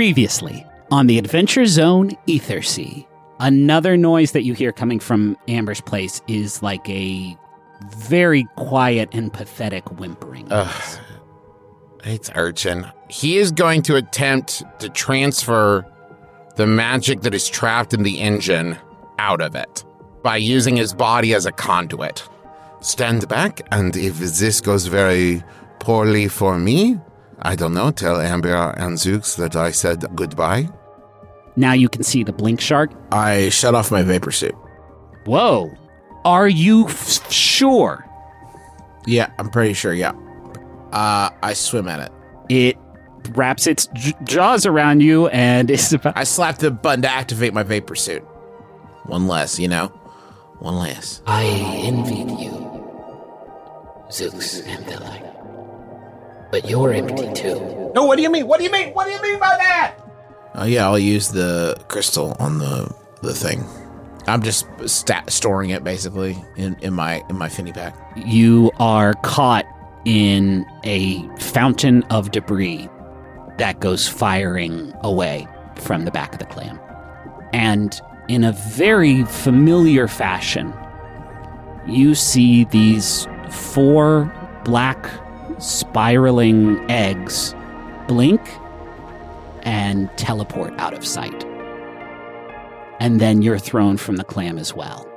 Previously on the Adventure Zone Ethersea, another noise that you hear coming from Amber's place is like a very quiet and pathetic whimpering. Ugh. It's Urchin. He is going to attempt to transfer the magic that is trapped in the engine out of it by using his body as a conduit. Stand back, and if this goes very poorly for me, I don't know, tell Amber and Zooks that I said goodbye. Now you can see the blink shark. I shut off my vapor suit. Whoa. Are you f- sure? Yeah, I'm pretty sure. Yeah. Uh, I swim at it. It wraps its j- jaws around you and is about. I slap the button to activate my vapor suit. One less, you know, one less. I envied you, Zooks and Theli. But you're empty too. No, what do you mean? What do you mean? What do you mean by that? Oh yeah, I'll use the crystal on the the thing. I'm just stat storing it basically in, in my in my finny pack. You are caught in a fountain of debris that goes firing away from the back of the clam. And in a very familiar fashion, you see these four black spiraling eggs blink and teleport out of sight. And then you're thrown from the clam as well.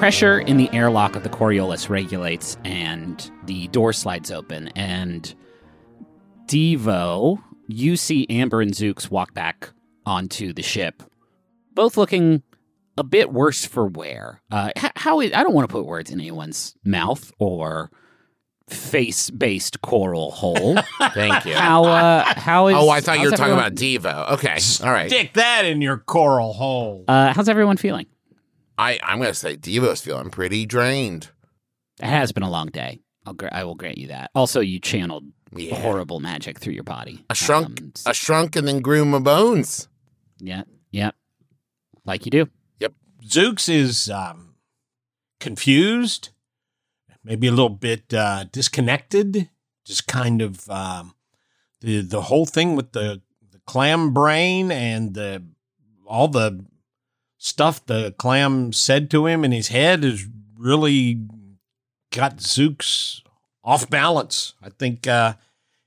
Pressure in the airlock of the Coriolis regulates and the door slides open. And Devo, you see Amber and Zooks walk back onto the ship, both looking a bit worse for wear. Uh, how is, I don't want to put words in anyone's mouth or face based coral hole. Thank you. how, uh, how is. oh, I thought you were how's talking everyone- about Devo. Okay, all right. Stick that in your coral hole. Uh, how's everyone feeling? I, I'm going to say Devo's feeling pretty drained. It has been a long day. I'll gra- I will grant you that. Also, you channeled Yeah. horrible magic through your body. I shrunk, Um, s- I shrunk and then grew my bones. yeah, yeah, like you do. Yep. Zooks is um, confused, maybe a little bit uh, disconnected. Just kind of um, the the whole thing with the, the clam brain and the all the stuff the clam said to him in his head has really got Zooks off balance. I think uh,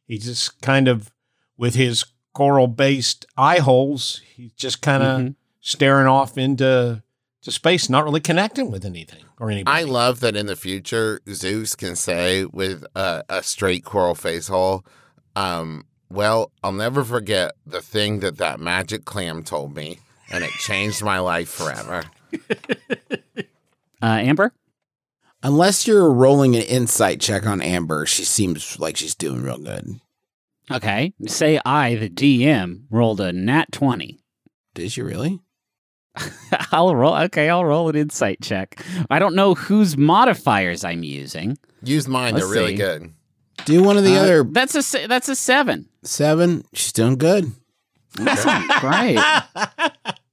he just kind of with his coral based eye holes, he's just kind of Mhm. staring off into to space, not really connecting with anything or anybody. I love that in the future, Zooks can say with a, a straight coral face hole, um, well, I'll never forget the thing that that magic clam told me, and it changed my life forever. Uh, Amber, Unless you're rolling an insight check on Amber, she seems like she's doing real good. okay. Say I, the DM, rolled a nat twenty. Did you really? I'll roll. Okay, I'll roll an insight check. I don't know whose modifiers I'm using. Use mine; Let's they're really see. good. Do one of the Uh, other That's a se- that's a seven. seven. She's doing good. Awesome. Great.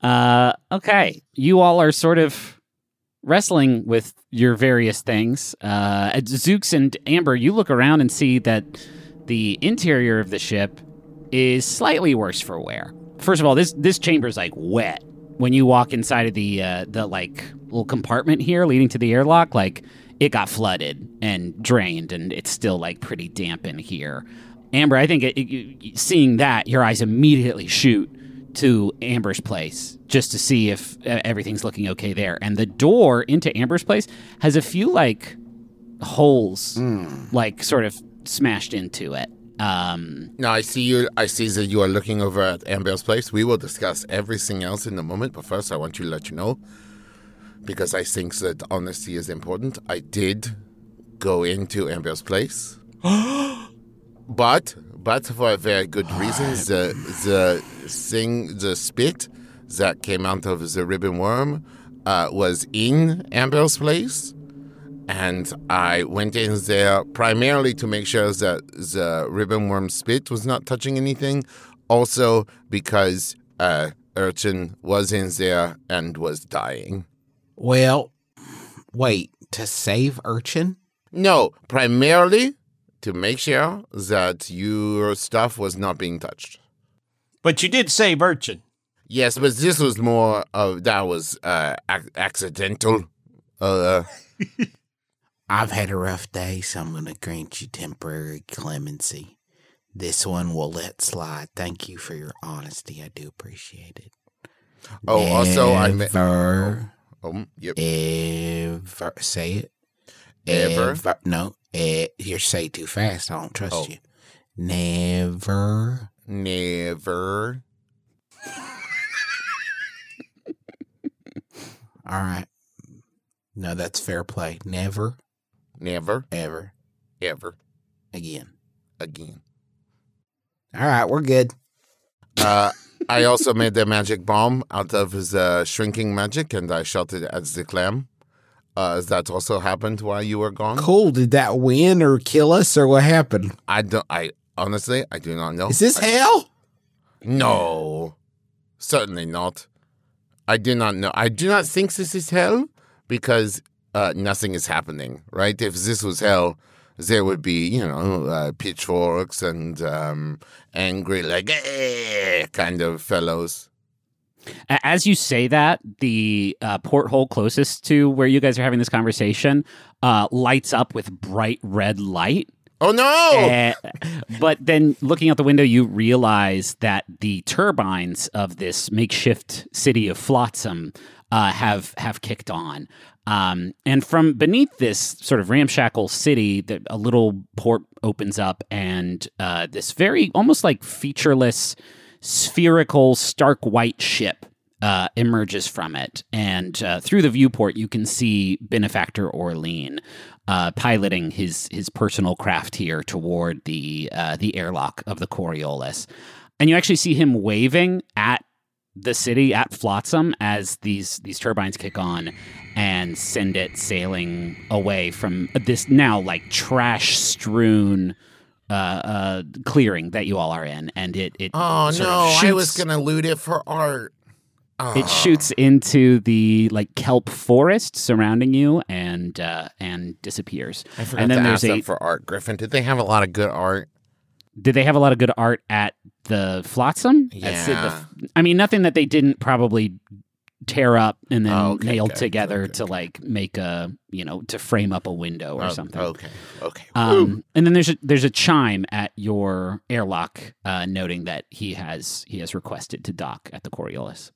Uh, okay, you all are sort of wrestling with your various things. Uh, Zooks and Amber, you look around and see that the interior of the ship is slightly worse for wear. First of all, this this chamber is like wet. When you walk inside of the uh, the like little compartment here leading to the airlock, like it got flooded and drained, and it's still like pretty damp in here. Amber, I think it, it- seeing that, your eyes immediately shoot to Amber's place just to see if uh, everything's looking okay there. And the door into Amber's place has a few like holes, like sort of smashed into it. Um, Now I see you. I see that you are looking over at Amber's place. We will discuss everything else in a moment. But first, I want to let you know, because I think that honesty is important. I did go into Amber's place, but but for very good reasons, The the thing, the spit that came out of the ribbon worm, uh, was in Amber's place and I went in there primarily to make sure that the ribbon worm spit was not touching anything. Also because uh, Urchin was in there and was dying. Well, wait, to save Urchin? No, primarily to make sure that your stuff was not being touched. But you did say Urchin. Yes, but this was more of that was uh, ac- accidental. Uh, I've had a rough day, so I'm going to grant you temporary clemency. This one will let slide. Thank you for your honesty. I do appreciate it. oh, also I meant. Never, Oh, yep. ever, say it. Ever? no, eh, you're say too fast. I don't trust Oh. you. Never. Never. All right. No, that's fair play. Never, Never. ever Ever. again. Again. All right, we're good. Uh, I also made the magic bomb out of the shrinking magic, and I shot it at the clam. Uh, that also happened while you were gone. Cool. Did that win or kill us or what happened? I don't. I honestly, I do not know. Is this I- hell? No, certainly not. I do not know. I do not think this is hell because uh, nothing is happening. Right? If this was hell, there would be you know uh, pitchforks and um, angry like eh, kind of fellows. As you say that, the uh, porthole closest to where you guys are having this conversation uh, lights up with bright red light. Oh no! Eh, but then looking out the window, you realize that the turbines of this makeshift city of Flotsam uh, have have kicked on. Um, and from beneath this sort of ramshackle city, that a little port opens up, and uh, this very almost like featureless, spherical, stark white ship uh, emerges from it. And uh, through the viewport, you can see benefactor Orlean uh, piloting his his personal craft here toward the uh, the airlock of the Coriolis. And you actually see him waving at the city at Flotsam as these these turbines kick on and send it sailing away from this now like trash strewn uh, uh, clearing that you all are in, and it it Oh no! I was gonna loot it for art. Oh. it shoots into the like kelp forest surrounding you and uh, and disappears. I forgot and then to there's ask a them for art. Griffin, did they have a lot of good art? did they have a lot of good art at the Flotsam? It, the- Yeah. I mean, nothing that they didn't probably tear up and then Oh, okay, nail good, together good, to like make a you know to frame up a window or Oh, something. Okay, okay. Um, and then there's a there's a chime at your airlock uh, noting that he has he has requested to dock at the Coriolis.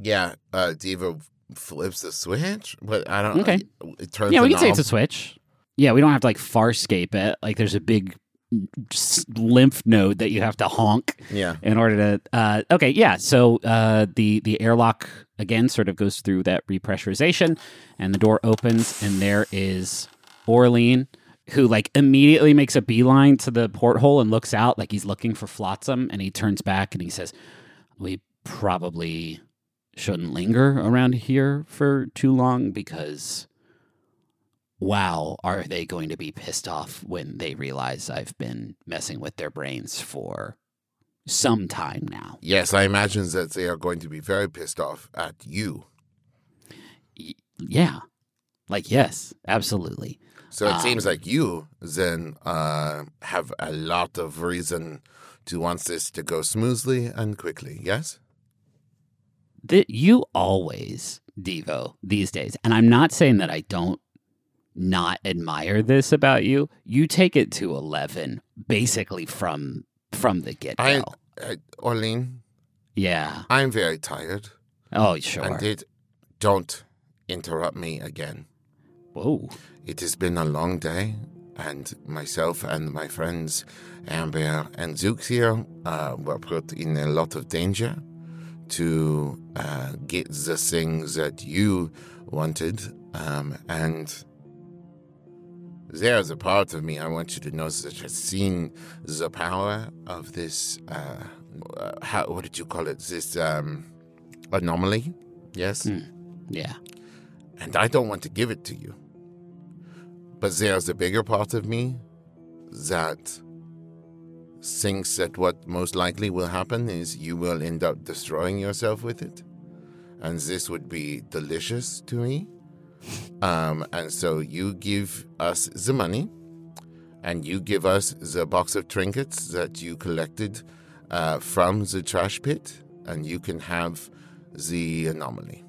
yeah, uh, Devo flips the switch, but I don't. Okay. It turns. yeah, we can say it's a switch. Yeah, we don't have to like farscape it. Like there's a big lymph node that you have to honk Yeah. in order to. Uh, okay, yeah. So uh, the the airlock again sort of goes through that repressurization, and the door opens, and there is Orlean, who like immediately makes a beeline to the porthole and looks out like he's looking for Flotsam, and he turns back and he says, "We probably shouldn't linger around here for too long because." Wow, are they going to be pissed off when they realize I've been messing with their brains for some time now? Yes, I imagine that they are going to be very pissed off at you. Yeah. Like, yes, absolutely. So it Um, seems like you then uh, have a lot of reason to want this to go smoothly and quickly. Yes. That you always, Devo, these days, and I'm not saying that I don't not admire this about you. You take it to 11 basically from from the get I, go. I Orlean, Yeah. I'm very tired. Oh, sure. And it, don't interrupt me again. Whoa. It has been a long day, and myself and my friends Amber and Zooks here uh, were put in a lot of danger to uh, get the things that you wanted. Um, and there's a part of me I want you to know that has seen the power of this. Uh, uh, how, what did you call it? This um, anomaly? Yes? Yeah. and I don't want to give it to you. But there's a bigger part of me that thinks that what most likely will happen is you will end up destroying yourself with it. And this would be delicious to me. Um, and so you give us the money, and you give us the box of trinkets that you collected uh, from the trash pit, and you can have the anomaly.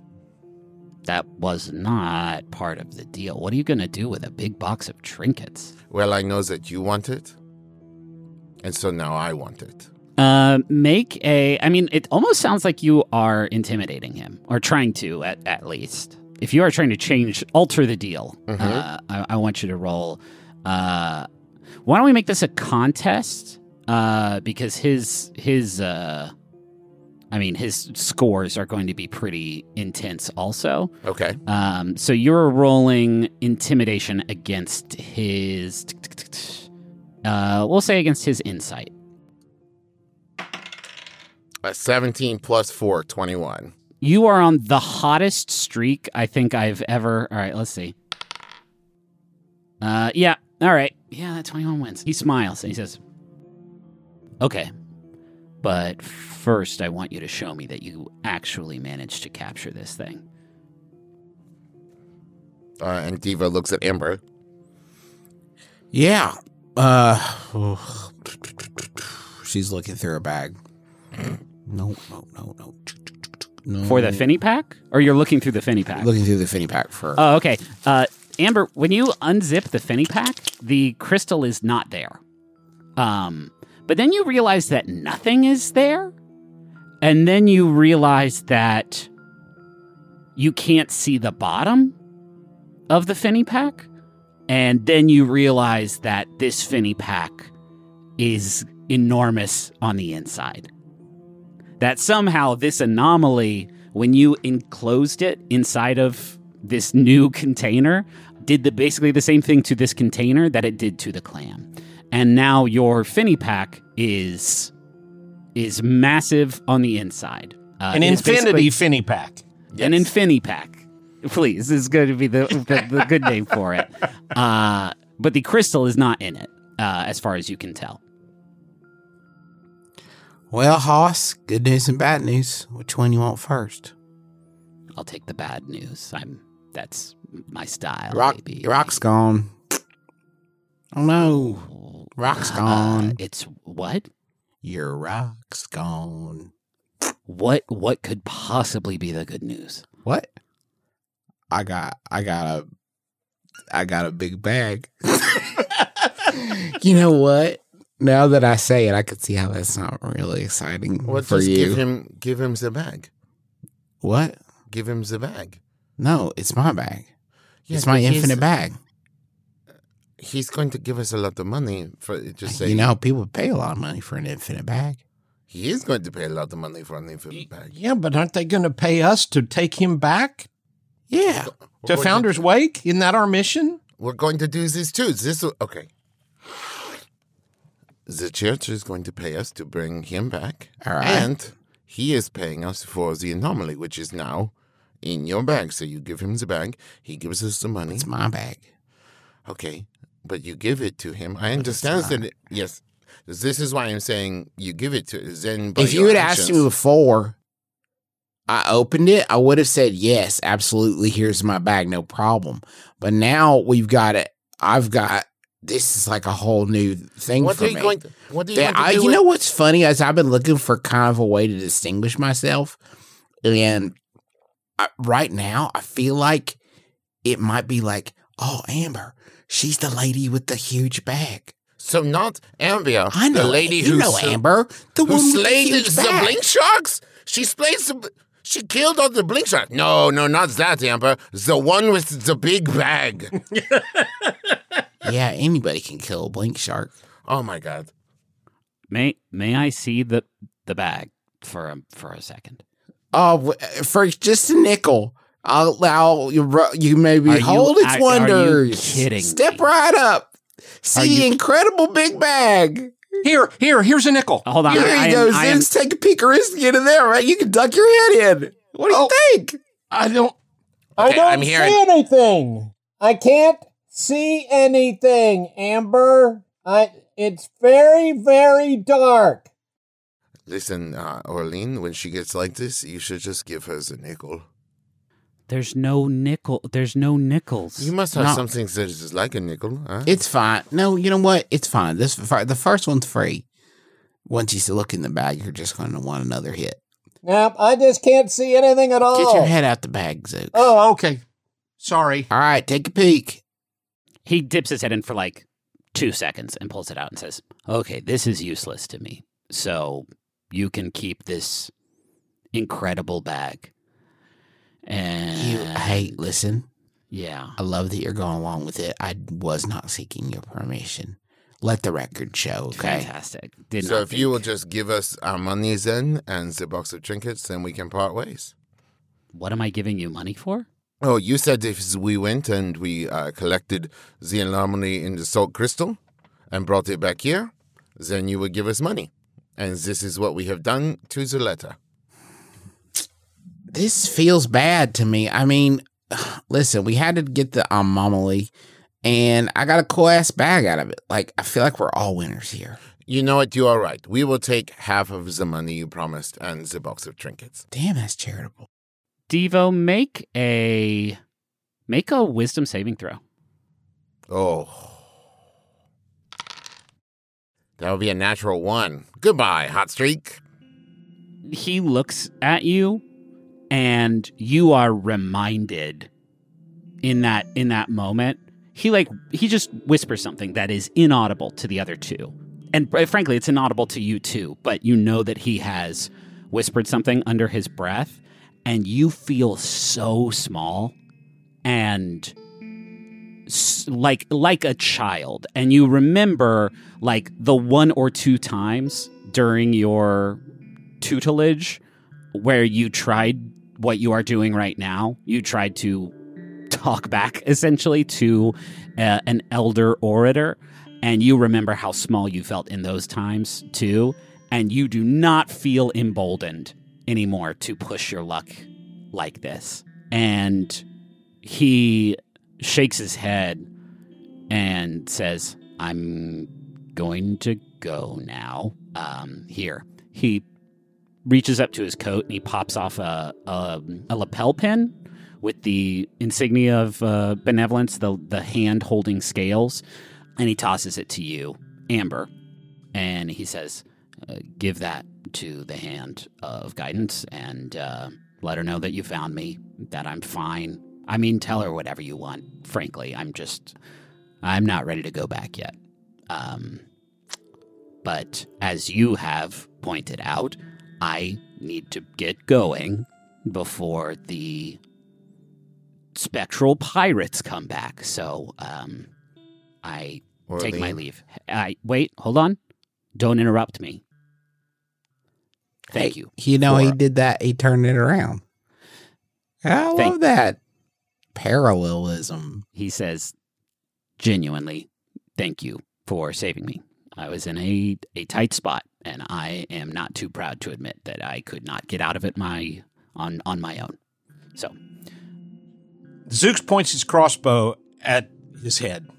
That was not part of the deal. What are you going to do with a big box of trinkets? Well, I know that you want it, and so now I want it. Uh, make a. I mean, it almost sounds like you are intimidating him, or trying to, at, at least. If you are trying to change, alter the deal, uh, I, I want you to roll. Uh, why don't we make this a contest? Uh, because his his uh, I mean, his scores are going to be pretty intense, also. Okay. Um, so you're rolling intimidation against his. Uh, we'll say against his insight. Uh, 17 plus 4, 21. You are on the hottest streak I think I've ever. All right, let's see. Uh, yeah. All right. Yeah, that 21 wins. He smiles and he says, "Okay, but first, I want you to show me that you actually managed to capture this thing." Uh, and Devo looks at Amber. Yeah. Uh, she's looking through her bag. No, no, no, no. No. For the finny pack, or you're looking through the finny pack? looking through the finny pack for. Oh, okay. Uh, Amber, when you unzip the finny pack, the crystal is not there. Um, but then you realize that nothing is there, and then you realize that you can't see the bottom of the finny pack, and then you realize that this finny pack is enormous on the inside. That somehow this anomaly, when you enclosed it inside of this new container, did the basically the same thing to this container that it did to the clam. And now your finny pack is is massive on the inside. Uh, An infinity finny pack. an infini pack. Please, this is going to be the, the, the good name for it. Uh, but the crystal is not in it, uh, as far as you can tell. Well, Hoss, good news and bad news. Which one you want first? I'll take the bad news. I'm that's my style. Rock, baby. Rock's gone. Oh no, Rock's Uh, gone. it's what? Your rock's gone. What? What could possibly be the good news? What? I got, I got a, I got a big bag. you know what? Now that I say it, I could see how that's not really exciting Well, for just you. give him give him the bag. what? Give him the bag. No, it's my bag. Yeah, it's my infinite bag. He's going to give us a lot of money for just say you know, people pay a lot of money for an infinite bag. he is going to pay a lot of money for an infinite bag. Yeah, but aren't they going to pay us to take him back Yeah. We're to Founder's Wake? Isn't that our mission? we're going to do this too. This okay. The church is going to pay us to bring him back, All right. and he is paying us for the anomaly, which is now in your bag. So you give him the bag, he gives us the money. It's my bag. Okay, but you give it to him. I understand that. It, yes, this is why I'm saying you give it to then. if you had asked me before I opened it, I would have said yes, absolutely. Here's my bag, no problem. But now we've got it. I've got this is like a whole new thing what for are you me. going? To, what are you Yeah, going to I, do? you with- know what's funny is I've been looking for kind of a way to distinguish myself, and I, right now I feel like it might be like, oh, Amber, she's the lady with the huge bag. so not Ambia, I know the lady you who know sl- Amber, the who one with the slayed the bag. blink sharks. She splayed some. She killed all the blink shark. No, no, not that, Amber. The one with the big bag. yeah, anybody can kill a blink shark. oh my god. May may I see the the bag for a, for a second? Oh, for just a nickel. I'll allow you. You maybe Are you hold its act- are you wonders. kidding Step me? right up. See the you- incredible big bag. Here, here, here's a nickel. Hold on. Here I, you am- go, I am- Take a peek or is get in there, right? You can duck your head in. What do you Oh. think? I don't. Okay, I don't I'm hearing- see anything. I can't see anything, Amber. I. It's very, very dark. Listen, uh, Orlean, when she gets like this, you should just give her the nickel. There's no nickel. There's no nickels. You must have No. something that is like a nickel, huh? It's fine. No, you know what? It's fine. This the first one's free. Once you look in the bag, you're just going to want another hit. Nope, I just can't see anything at all. Get your head out the bag, Zooks. Oh, okay. Sorry. All right, take a peek. He dips his head in for like two seconds and pulls it out and says, "Okay, this is useless to me. So you can keep this incredible bag." And You, hey, listen. yeah, I love that you're going along with it. I was not seeking your permission. Let the record show, okay? fantastic. Did so not if you will just give us our money then and the box of trinkets, then we can part ways. what am I giving you money for? Oh, you said if we went and we uh, collected the anomaly in the salt crystal and brought it back here, then you would give us money. And this is what we have done to the letter. This feels bad to me. I mean, listen, we had to get the anomaly, and I got a cool ass bag out of it. Like, I feel like we're all winners here. You know what? You are right. We will take half of the money you promised and the box of trinkets. Damn, that's charitable. Devo, make a make a wisdom saving throw. Oh. That would be a natural one. Goodbye, hot streak. He looks at you and you are reminded in that in that moment. He like he just whispers something that is inaudible to the other two. And uh, frankly, it's inaudible to you too, but you know that he has whispered something under his breath and you feel so small and like like a child and you remember like the one or two times during your tutelage where you tried what you are doing right now. You tried to talk back essentially to uh, an elder orator and you remember how small you felt in those times too and you do not feel emboldened anymore to push your luck like this and he shakes his head and says, I'm going to go now. Um, here. He reaches up to his coat and he pops off a, a, a lapel pin with the insignia of uh, benevolence, the, the hand holding scales, and he tosses it to you, Amber. And he says, uh, Give that to the hand of guidance and uh, let her know that you found me, that I'm fine. I mean, tell her whatever you want. Frankly, I'm just, I'm not ready to go back yet. Um, but as you have pointed out, I need to get going before the spectral pirates come back. So, um, I take my leave. I wait. Hold on. Don't interrupt me. Thank Hey, you. You know, he did that. He turned it around. I Thank- love that parallelism. He says, genuinely, thank you for saving me. I was in a, a tight spot, and I am not too proud to admit that I could not get out of it my on on my own. So Zooks points his crossbow at his head.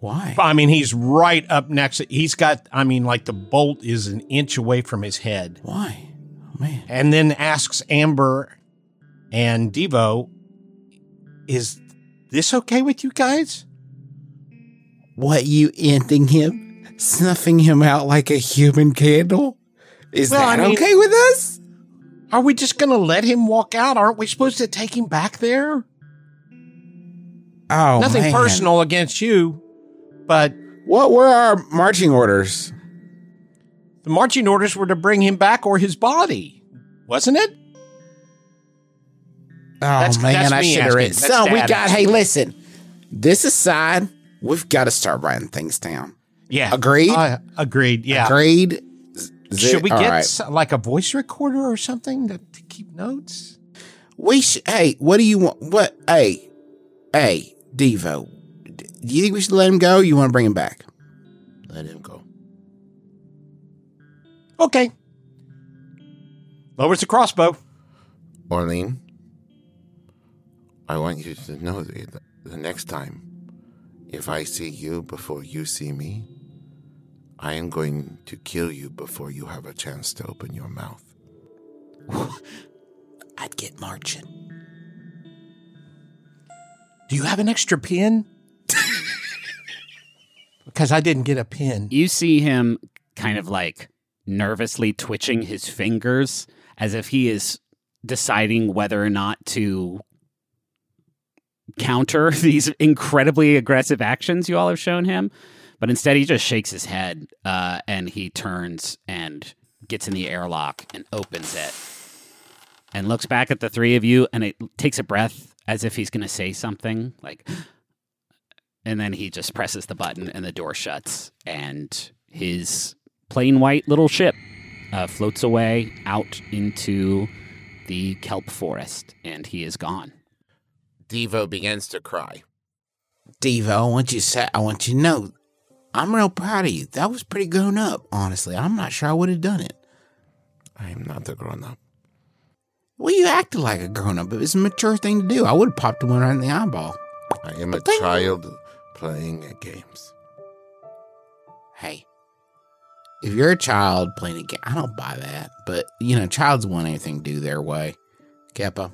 Why? I mean, he's right up next. He's got, I mean, like the bolt is an inch away from his head. Why? Oh, man. And then asks Amber and Devo, is this okay with you guys? What, you ending him? Snuffing him out like a human candle? Is Well, that I mean- okay with us? Are we just going to let him walk out? Aren't we supposed to take him back there? Oh, Nothing man. personal against you, but What were our marching orders? the marching orders were to bring him back or his body. wasn't it? Oh That's- man, that's I should have read. So we got. Hey, listen. This aside, we've got to start writing things down. Yeah. Agreed? Uh, agreed. Yeah. Agreed. Is Should we get right. s- like a voice recorder or something to, to keep notes? We should. hey, what do you want? What? Hey, hey, Devo. D- Do you think we should let him go? Or you want to bring him back? Let him go. Okay. Lowers the crossbow. Orlean, I want you to know that the next time, if I see you before you see me, I am going to kill you before you have a chance to open your mouth. I'd get marching. Do you have an extra pin? Because I didn't get a pin. You see him kind of like nervously twitching his fingers as if he is deciding whether or not to counter these incredibly aggressive actions you all have shown him. But instead, he just shakes his head uh, and he turns and gets in the airlock and opens it and looks back at the three of you and it takes a breath as if he's going to say something like, and then he just presses the button and the door shuts and his plain white little ship uh, floats away out into the kelp forest and he is gone. Devo begins to cry. Devo, I want you to say, I want you to know, I'm real proud of you. That was pretty grown up, honestly. I'm not sure I would have done it. I am not a grown up. Well, you acted like a grown up. It was a mature thing to do. I would have popped one right in the eyeball. I am a Ding. child playing at games. Hey, if you're a child playing a game, I don't buy that. But you know, childs want anything to do their way. Keppa,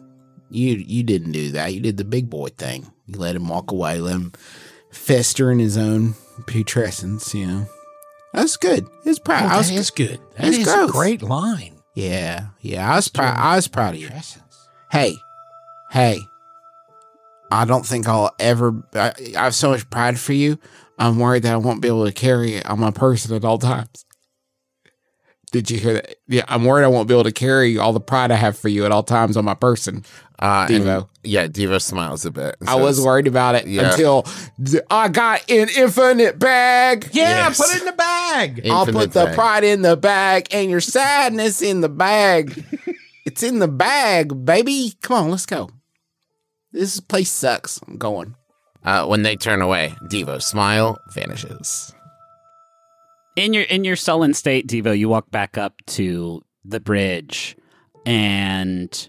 you you didn't do that. You did the big boy thing. You let him walk away, let him fester in his own putrescence. You know, that's good. It's proud. I Oh, was, that is good. That is gross. a great line. yeah, yeah. I was proud. I was proud of you. Hey, hey. I don't think I'll ever. I, I have so much pride for you. I'm worried that I won't be able to carry it on my person at all times. Did you hear that? Yeah, I'm worried I won't be able to carry all the pride I have for you at all times on my person. Uh, and- Devo. yeah, Devo smiles a bit. and I was worried about it Yeah. until th- I got an infinite bag. Yeah, Yes. put it in the bag. I'll put the bag. pride in the bag and your sadness in the bag. it's in the bag, baby. Come on, let's go. This place sucks. I'm going. Uh, when they turn away, Devo's smile vanishes. In your in your sullen state, Devo, you walk back up to the bridge, and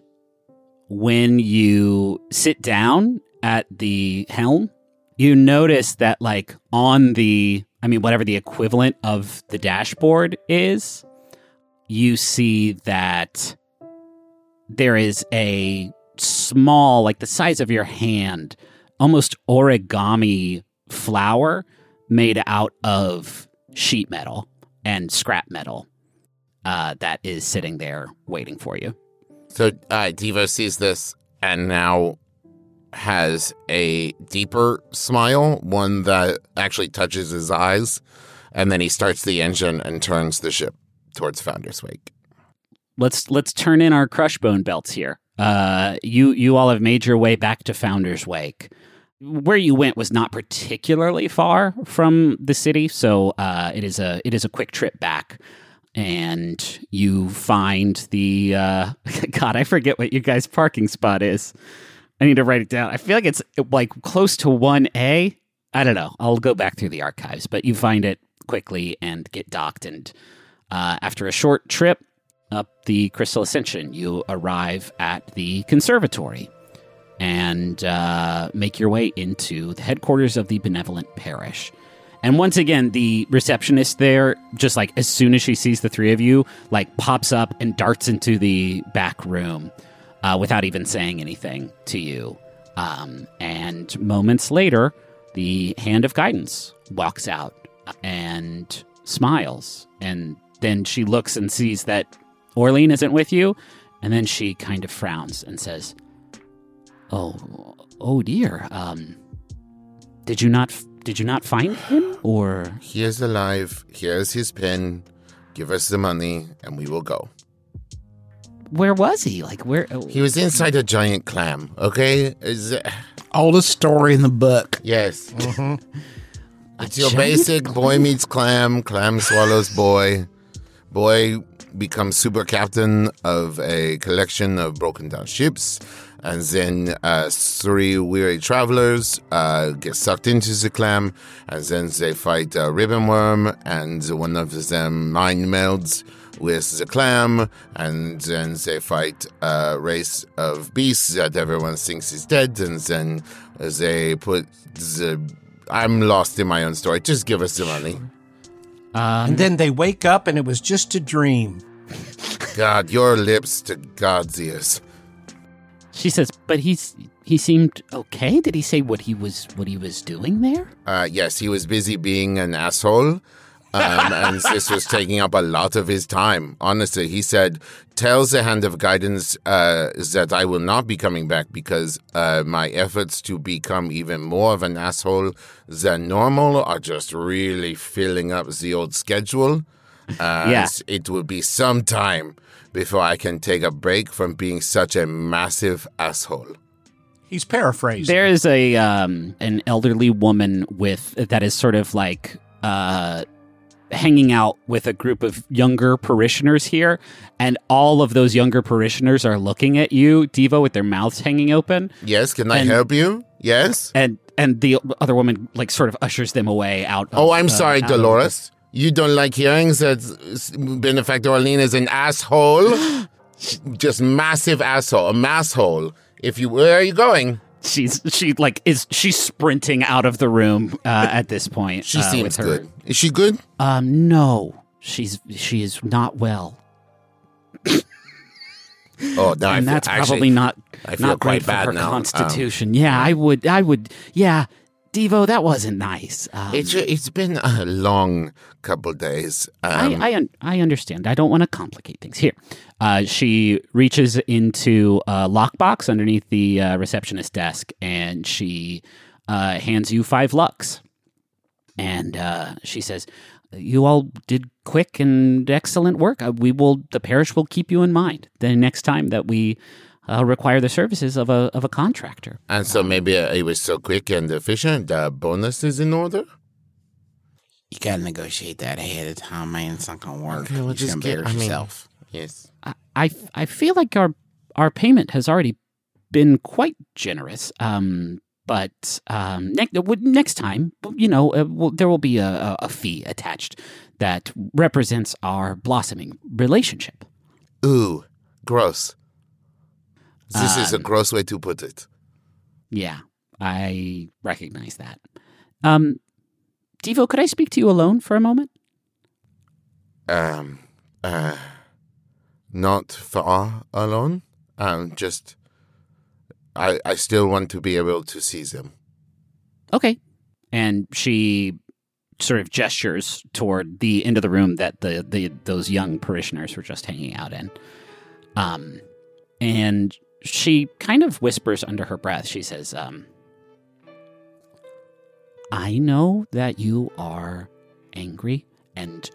when you sit down at the helm, you notice that like on the I mean whatever the equivalent of the dashboard is, you see that there is a small like the size of your hand, almost origami flower made out of sheet metal and scrap metal uh, that is sitting there waiting for you. So uh, Devo sees this and now has a deeper smile, one that actually touches his eyes, and then he starts the engine and turns the ship towards Founder's Wake. Let's let's turn in our crush bone belts here. Uh, you you all have made your way back to Founder's Wake. Where you went was not particularly far from the city, so uh, it is a it is a quick trip back. And you find the uh, God, I forget what you guys' parking spot is. I need to write it down. I feel like it's like close to one A. I don't know. I'll go back through the archives, but you find it quickly and get docked. And uh, after a short trip up the Crystal Ascension, you arrive at the conservatory and uh, make your way into the headquarters of the benevolent parish. And once again, the receptionist there, just like as soon as she sees the three of you, like pops up and darts into the back room uh, without even saying anything to you. Um, and moments later, the hand of guidance walks out and smiles. And then she looks and sees that Orlean isn't with you. And then she kind of frowns and says, "Oh, oh dear. Um, did you not did you not find him, or He is alive. Here's his pen. Give us the money, and we will go. where was he? Like where? He was inside a giant clam. Okay, is it- Oldest story in the book. yes. It's your giant basic boy meets clam, clam swallows boy, boy becomes super captain of a collection of broken down ships, and then uh, three weary travelers uh, get sucked into the clam, and then they fight a ribbon worm, and one of them mind melds with the clam, and then they fight a race of beasts that everyone thinks is dead, and then they put the. I'm lost in my own story. Just give us the money. Um, And then they wake up and it was just a dream. God, your lips to God's ears. she says, but he's he seemed okay. Did he say what he was what he was doing there? Uh, yes, he was busy being an asshole. Um, and this was taking up a lot of his time. Honestly, he said, Tell the hand of guidance uh, that I will not be coming back because uh, my efforts to become even more of an asshole than normal are just really filling up the old schedule. Uh, Yeah. It will be some time before I can take a break from being such a massive asshole. He's paraphrasing. There is a um, an elderly woman with that is sort of like uh, hanging out with a group of younger parishioners here, and all of those younger parishioners are looking at you, Devo, with their mouths hanging open, Yes, can I And- help you? Yes? and and the other woman like sort of ushers them away out. Of, Oh, I'm uh, sorry, Dolores. You don't like hearing that Benefactor Orlean is an asshole? Just massive asshole, a masshole. If you, where are you going? She's she like is she's sprinting out of the room uh, at this point. She uh, seems good. Is she good? Um, no, she's she is not well, Oh, no, and feel, that's actually, probably not I feel not quite great bad for her now. Um, constitution. yeah, I would, I would, yeah, Devo, that wasn't nice. Um, It's it's been a long couple days. Um, I I, un- I understand. I don't want to complicate things here. Uh, she reaches into a lockbox underneath the uh, receptionist desk, and she uh, hands you five lux. And uh, she says, "You all did quick and excellent work. Uh, we will. The parish will keep you in mind the next time that we." Uh, require the services of a of a contractor. and so maybe uh, it was so quick and efficient. The bonus is in order. You gotta negotiate that ahead of time, man. It's not gonna work. Okay, well, You're just gonna get- embarrass I mean- yourself. Yes. I, I, I feel like our our payment has already been quite generous. Um, but um, next next time, you know, uh, well, there will be a, a, fee attached that represents our blossoming relationship. Ooh, gross. This is a Um, gross way to put it. Yeah, I recognize that. Um, Devo, could I speak to you alone for a moment? um, uh, not far alone. Um, just, I, I still want to be able to see them. Okay. And she sort of gestures toward the end of the room that the, the those young parishioners were just hanging out in. Um, and she kind of whispers under her breath. She says, um, "I know that you are angry, and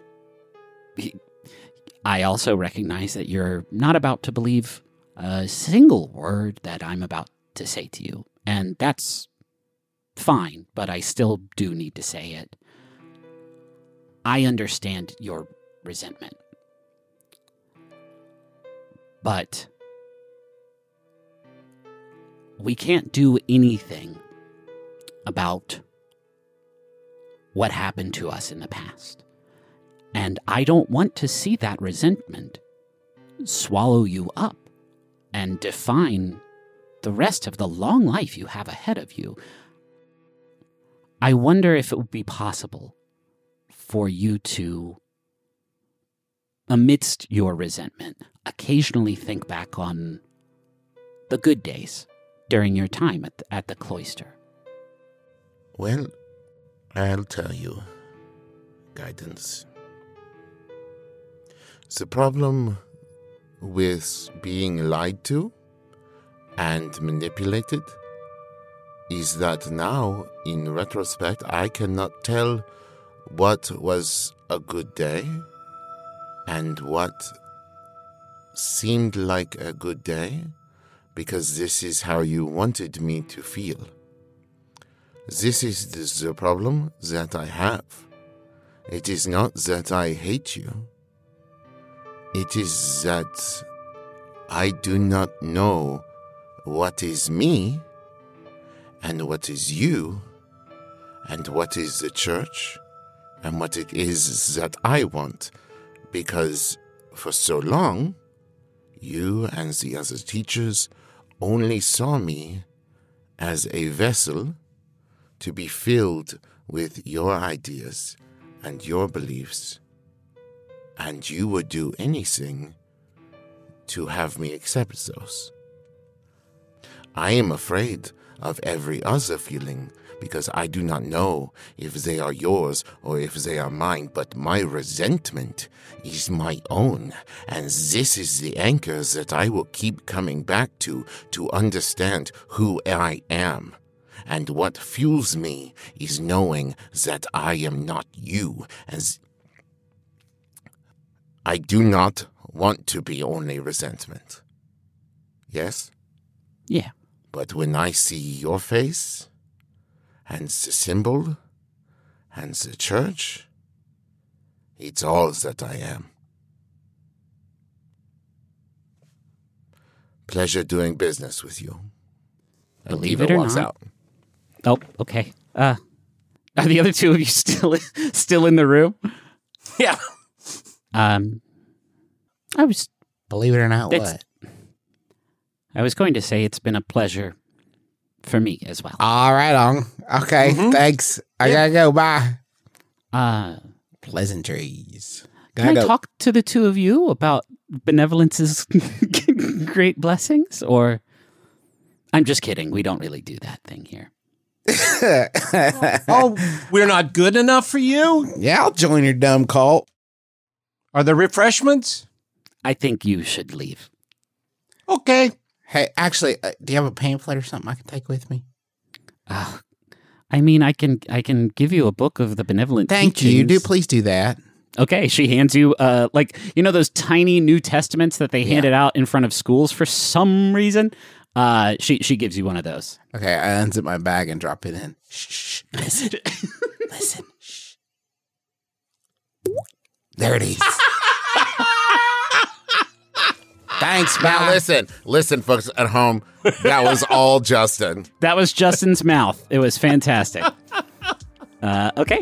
I also recognize that you're not about to believe a single word that I'm about to say to you, and that's fine, but I still do need to say it. I understand your resentment. But we can't do anything about what happened to us in the past. And I don't want to see that resentment swallow you up and define the rest of the long life you have ahead of you. I wonder if it would be possible for you to, amidst your resentment, occasionally think back on the good days during your time at the, at the cloister. Well, I'll tell you, guidance. The problem with being lied to and manipulated is that now, in retrospect, I cannot tell what was a good day and what seemed like a good day because this is how you wanted me to feel. This is the, problem that I have. It is not that I hate you. It is that I do not know what is me and what is you and what is the church and what it is that I want. Because for so long you and the other teachers only saw me as a vessel to be filled with your ideas and your beliefs, and you would do anything to have me accept those. I am afraid of every other feeling because I do not know if they are yours or if they are mine, but my resentment is my own, and this is the anchor that I will keep coming back to to understand who I am. And what fuels me is knowing that I am not you, as I do not want to be only resentment. Yes? Yeah. But when I see your face, and the symbol, and the church, it's all that I am. Pleasure doing business with you. And Believe it or not. out. Oh, okay. Uh, are the other two of you still still in the room? Yeah. Um, I was Believe it or not, what? I was going to say it's been a pleasure for me as well. All right, on. Okay, Mhm. thanks. I Yeah. gotta go. Bye. Uh, Pleasantries. can Gotta I go. talk to the two of you about benevolence's great blessings, or I'm just kidding. We don't really do that thing here. Oh, we're not good enough for you? yeah, I'll join your dumb cult. Are there refreshments? I think you should leave. Okay. Hey, actually, uh, do you have a pamphlet or something I can take with me? Uh, I mean, I can I can give you a book of the benevolent. Thank you. Do please do that. Okay, she hands you uh like you know those tiny New Testaments that they Yeah. handed out in front of schools for some reason. Uh, she she gives you one of those. Okay, I unzip my bag and drop it in. Shh, shh, listen, listen. There it is. Thanks, Now bye. listen, listen, folks at home. That was all Justin. That was Justin's mouth. It was fantastic. Uh, okay.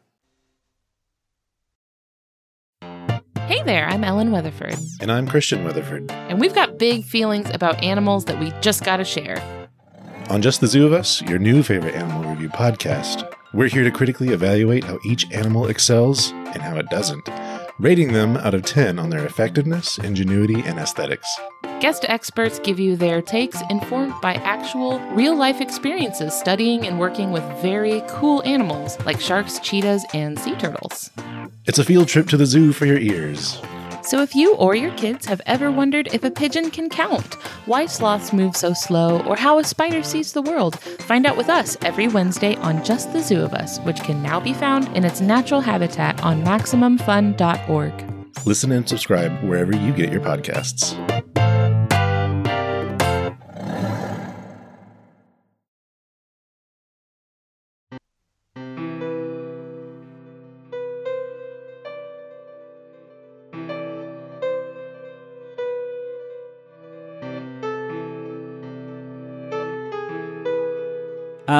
Hey there, I'm Ellen Weatherford. And I'm Christian Weatherford. And we've got big feelings about animals that we just gotta share. On Just the Zoo of Us, your new favorite animal review podcast, we're here to critically evaluate how each animal excels and how it doesn't, rating them out of 10 on their effectiveness, ingenuity, and aesthetics. Guest experts give you their takes informed by actual, real life experiences studying and working with very cool animals like sharks, cheetahs, and sea turtles. It's a field trip to the zoo for your ears. So, if you or your kids have ever wondered if a pigeon can count, why sloths move so slow, or how a spider sees the world, find out with us every Wednesday on Just the Zoo of Us, which can now be found in its natural habitat on MaximumFun.org. Listen and subscribe wherever you get your podcasts.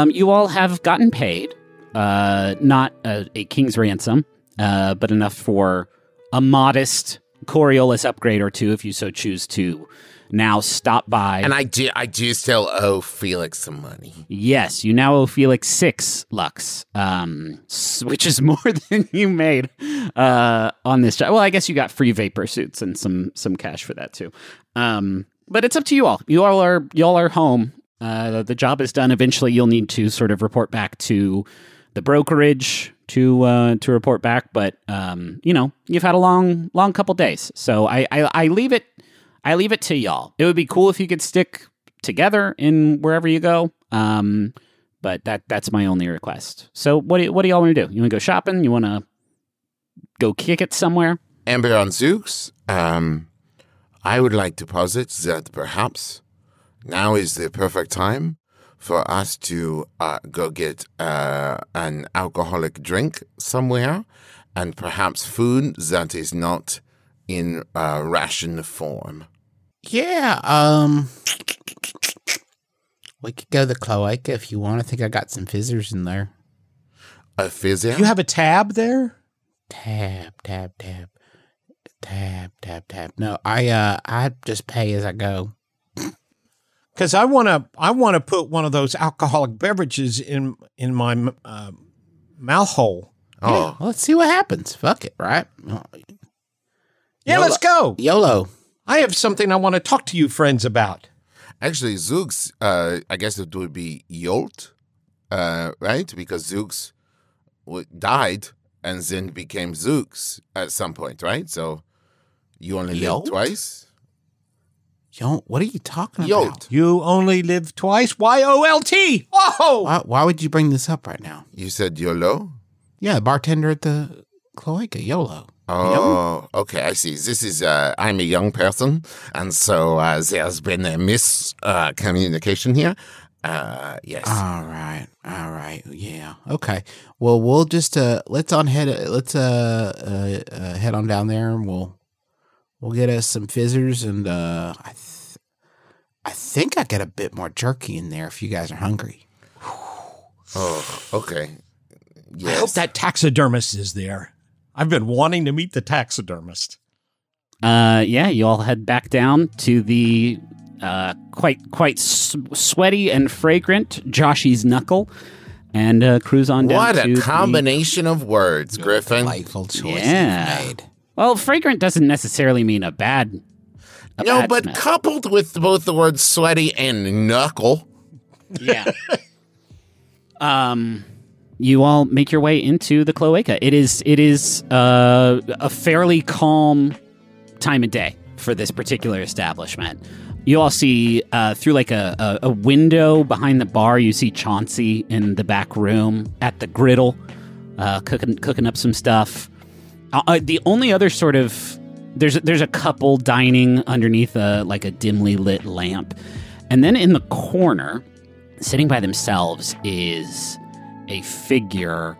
Um, you all have gotten paid, uh, not a, a king's ransom, uh, but enough for a modest Coriolis upgrade or two, if you so choose to. Now stop by. And I do, I do still owe Felix some money. yes, you now owe Felix six lux, um, which is more than you made uh, on this job. Well, I guess you got free vapor suits and some some cash for that too. Um, but it's up to you all. You all are you all are home. Uh, the job is done. Eventually, you'll need to sort of report back to the brokerage to uh, to report back. But um, you know, you've had a long long couple days, so I, I I leave it I leave it to y'all. It would be cool if you could stick together in wherever you go. Um, but that that's my only request. So what do what do y'all want to do? You want to go shopping? You want to go kick it somewhere? Amber on Zooks, um, I would like to posit that perhaps now is the perfect time for us to uh, go get uh, an alcoholic drink somewhere and perhaps food that is not in uh, ration form. Yeah, um we could go to the cloaca if you want. I think I got some fizzers in there. A physio? You have a tab there? Tab, tab, tab. Tab, tab, tab. No, I uh I just pay as I go. Because I want to, I want to put one of those alcoholic beverages in in my uh, mouth hole. oh, Well, let's see what happens. Fuck it, right? Yeah, let's go. YOLO. I have something I want to talk to you friends about. actually, Zooks, uh, I guess it would be Yolt, uh, right? Because Zooks w- died and then became Zooks at some point, right? So you only Yolt? lived twice? Yo, what are you talking Yolt. about? You only live twice. Y O L T. Oh, Why, why would you bring this up right now? You said YOLO? Yeah, bartender at the cloaca, YOLO. Oh, okay. I see. This is, uh, I'm a young person, and so uh, there's been a miscommunication uh, communication here. Uh, yes. All right, all right, yeah, okay. Well, we'll just uh let's on head let's uh, uh, uh head on down there and we'll we'll get us some fizzers and uh I th- I think I get a bit more jerky in there if you guys are hungry. oh, okay. I hope that taxidermist is there. I've been wanting to meet the taxidermist. Uh, yeah, you all head back down to the uh, quite quite s- sweaty and fragrant Joshy's Knuckle, and uh, cruise on down. what to a the- combination of words, Griffin. Delightful choice Yeah. you've made. Well, fragrant doesn't necessarily mean a bad. a No, bad but smell. coupled with both the words sweaty and knuckle. yeah. um, you all make your way into the cloaca. It is it is uh, a fairly calm time of day for this particular establishment. You all see uh, through like a, a, a window behind the bar. You see Chauncey in the back room at the griddle, uh, cooking cooking up some stuff. Uh, uh, the only other sort of there's there's a couple dining underneath a like a dimly lit lamp, and then in the corner, sitting by themselves, is a figure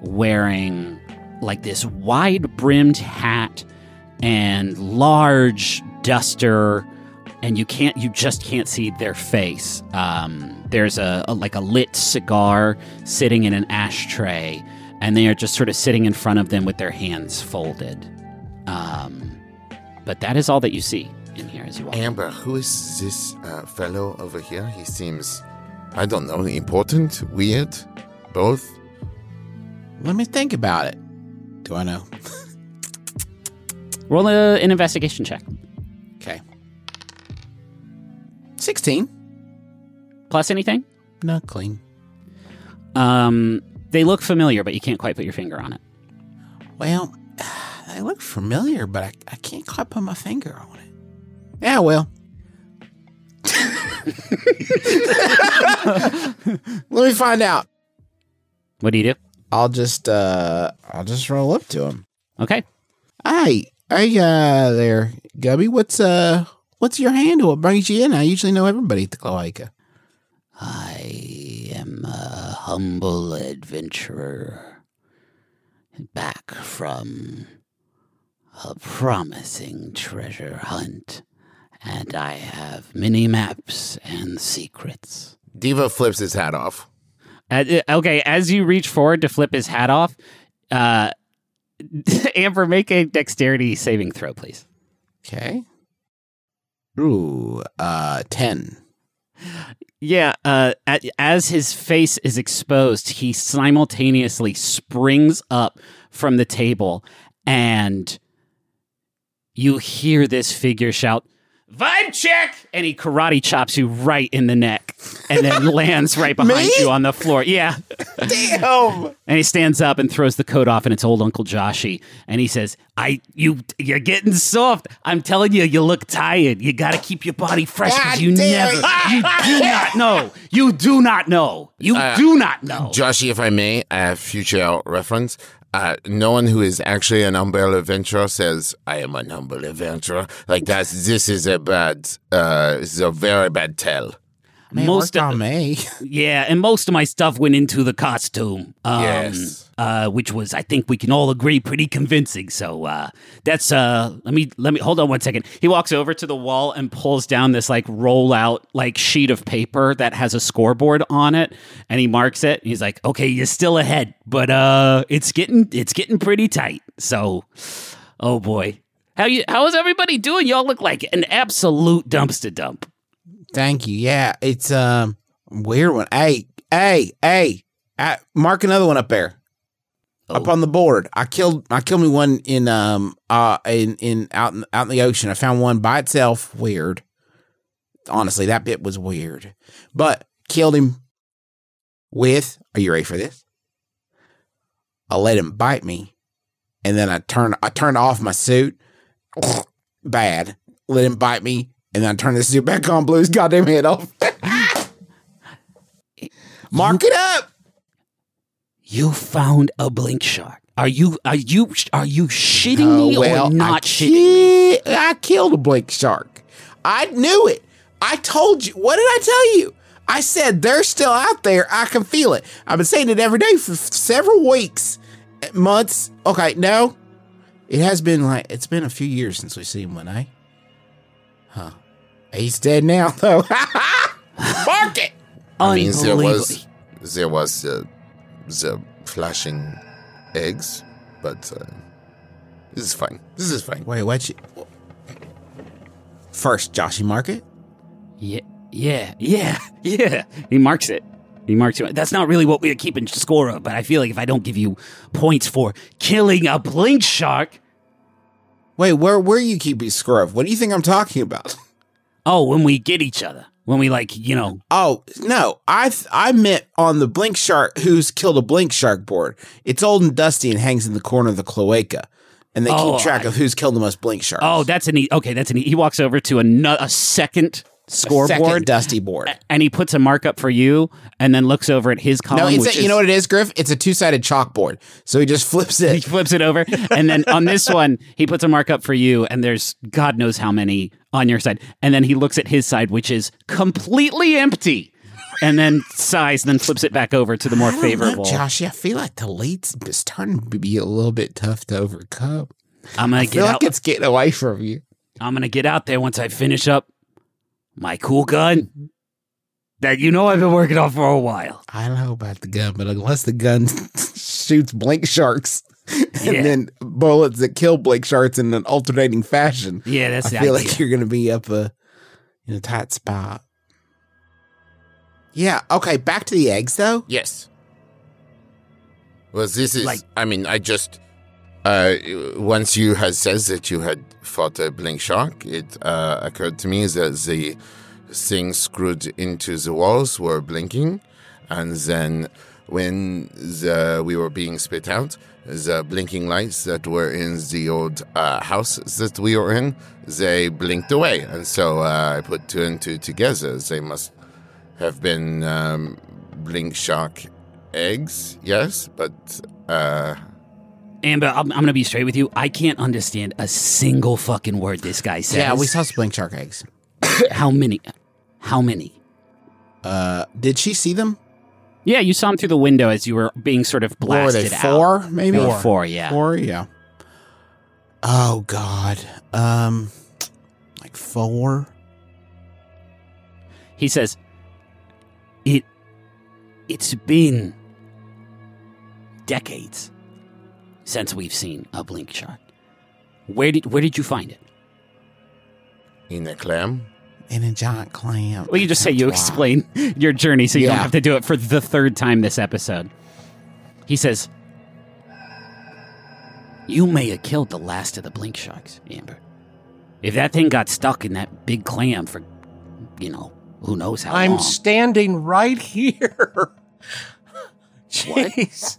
wearing like this wide brimmed hat and large duster and you can't you just can't see their face. Um, there's a, a like a lit cigar sitting in an ashtray and they are just sort of sitting in front of them with their hands folded um, but that is all that you see in here as you walk Amber, who is this uh, fellow over here? He seems, I don't know, important, weird, both. Let me think about it. Do I know? roll a, an investigation check Okay. Sixteen. plus anything Not clean. um, they look familiar but you can't quite put your finger on it Well, they look familiar, but I, I can't quite put my finger on it. Yeah, well. Let me find out. what do you do I'll just uh I'll just roll up to him. okay Hey, hey uh there, Gubby, what's uh what's your handle? What brings you in? I usually know everybody at the cloaca. I am a humble adventurer back from a promising treasure hunt, and I have many maps and secrets. Devo flips his hat off. Uh, okay, as you reach forward to flip his hat off, uh, Amber, make a dexterity saving throw, please. Okay. Ooh, uh ten. Yeah, uh, a- as his face is exposed, he simultaneously springs up from the table, and you hear this figure shout, "Vibe check!" And he karate chops you right in the neck, and then lands right behind Me? you on the floor. Yeah. Damn. And he stands up and throws the coat off, and it's old Uncle Joshy. And he says, "I, you, you're getting soft. I'm telling you, you look tired. You got to keep your body fresh because you damn never, you do not know. You do not know. You Uh, do not know." Joshy, if I may, a future reference. Uh, no one who is actually an humble adventurer says, I am an humble adventurer. Like that, this is a bad, uh, this is a very bad tell. Man, most of, on me. yeah, and most of my stuff went into the costume. Um, Yes. Uh, which was, I think we can all agree, pretty convincing. So uh, that's uh, let me let me hold on one second. He walks over to the wall and pulls down this like roll out like sheet of paper that has a scoreboard on it, and he marks it. He's like, "Okay, you're still ahead, but uh, it's getting it's getting pretty tight." So, oh boy, how you how is everybody doing? Y'all look like an absolute dumpster dump. Thank you. Yeah, it's um weird one. Hey, hey, hey, mark another one up there. Up Oh. on the board. I killed I killed me one in um uh in in out in out in the ocean. I found one by itself. Weird. Honestly, that bit was weird. But killed him with are you ready for this? I let him bite me. And then I turned I turned off my suit. Bad. Let him bite me. And then I turned the suit back on, blew his goddamn head off. Mark it up. You found a blink shark. Are you are you are you shitting Oh, me well, or not I shitting me? I killed a blink shark. I knew it. I told you. What did I tell you? I said they're still out there. I can feel it. I've been saying it every day for f- several weeks, months. Okay, no, it has been like it's been a few years since we've seen one, eh? Huh? He's dead now, though. Mark it. I mean, there was there was uh, the flashing eggs, but uh, this is fine. This is fine. Wait, what? You, First, Joshy, mark it. Yeah, yeah, yeah, yeah. He marks it. He marks it. That's not really what we're keeping score of, but I feel like if I don't give you points for killing a blink shark, Wait, where where you keeping score of? What do you think I'm talking about? oh, when we get each other, when we like, you know, Oh no, I I meant on the blink shark who's killed a blink shark board. It's old and dusty and hangs in the corner of the cloaca, and they Oh, keep track I- of who's killed the most blink sharks. oh, that's an e- okay. That's an e- he walks over to a, a A second scoreboard dusty board. and he puts a mark up for you, and then looks over at his column. No, it's a, you is- know what it is, Griff? It's a two sided chalkboard. So he just flips it. he flips it over and then on this one he puts a mark up for you and there's god knows how many on your side and then he looks at his side which is completely empty and then sighs and then flips it back over to the more know, favorable Josh. I feel like the lead's is starting to be a little bit tough to overcome. i'm gonna I get feel out like it's getting away from you. i'm gonna get out there once i finish up my cool gun that you know i've been working on for a while I don't know about the gun, but unless the gun shoots blink sharks and Yeah. then bullets that kill blink sharks in an alternating fashion, yeah that's I feel idea. like you're going to be up a in a tight spot. Yeah. Okay. Back to the eggs, though. Yes. Well, this is. Like- I mean, I just. Uh, once you had said that you had fought a blink shark, it uh, occurred to me that the things screwed into the walls were blinking, and then when the, we were being spit out, the blinking lights that were in the old uh, house that we were in, they blinked away, and so uh, I put two and two together. They must have been um, blink shark eggs, yes, but uh, Amber, I'm, I'm gonna be straight with you. I can't understand a single fucking word this guy says. Yeah, we saw some blink shark eggs. how many? How many? Uh, did she see them? Yeah, you saw him through the window as you were being sort of What were blasted they? out. Four, maybe. Four. Four, yeah. Four, yeah. Oh God. Um, like four. He says, "It, it's been decades since we've seen a blink shark. Where did where did you find it? in a clam. In a giant clam. Well, you just say you why. explain your journey, so you don't have to do it for the third time this episode." He says, "You may have killed the last of the blink sharks, Amber. If that thing got stuck in that big clam for, you know, who knows how long? I'm standing right here. Jeez.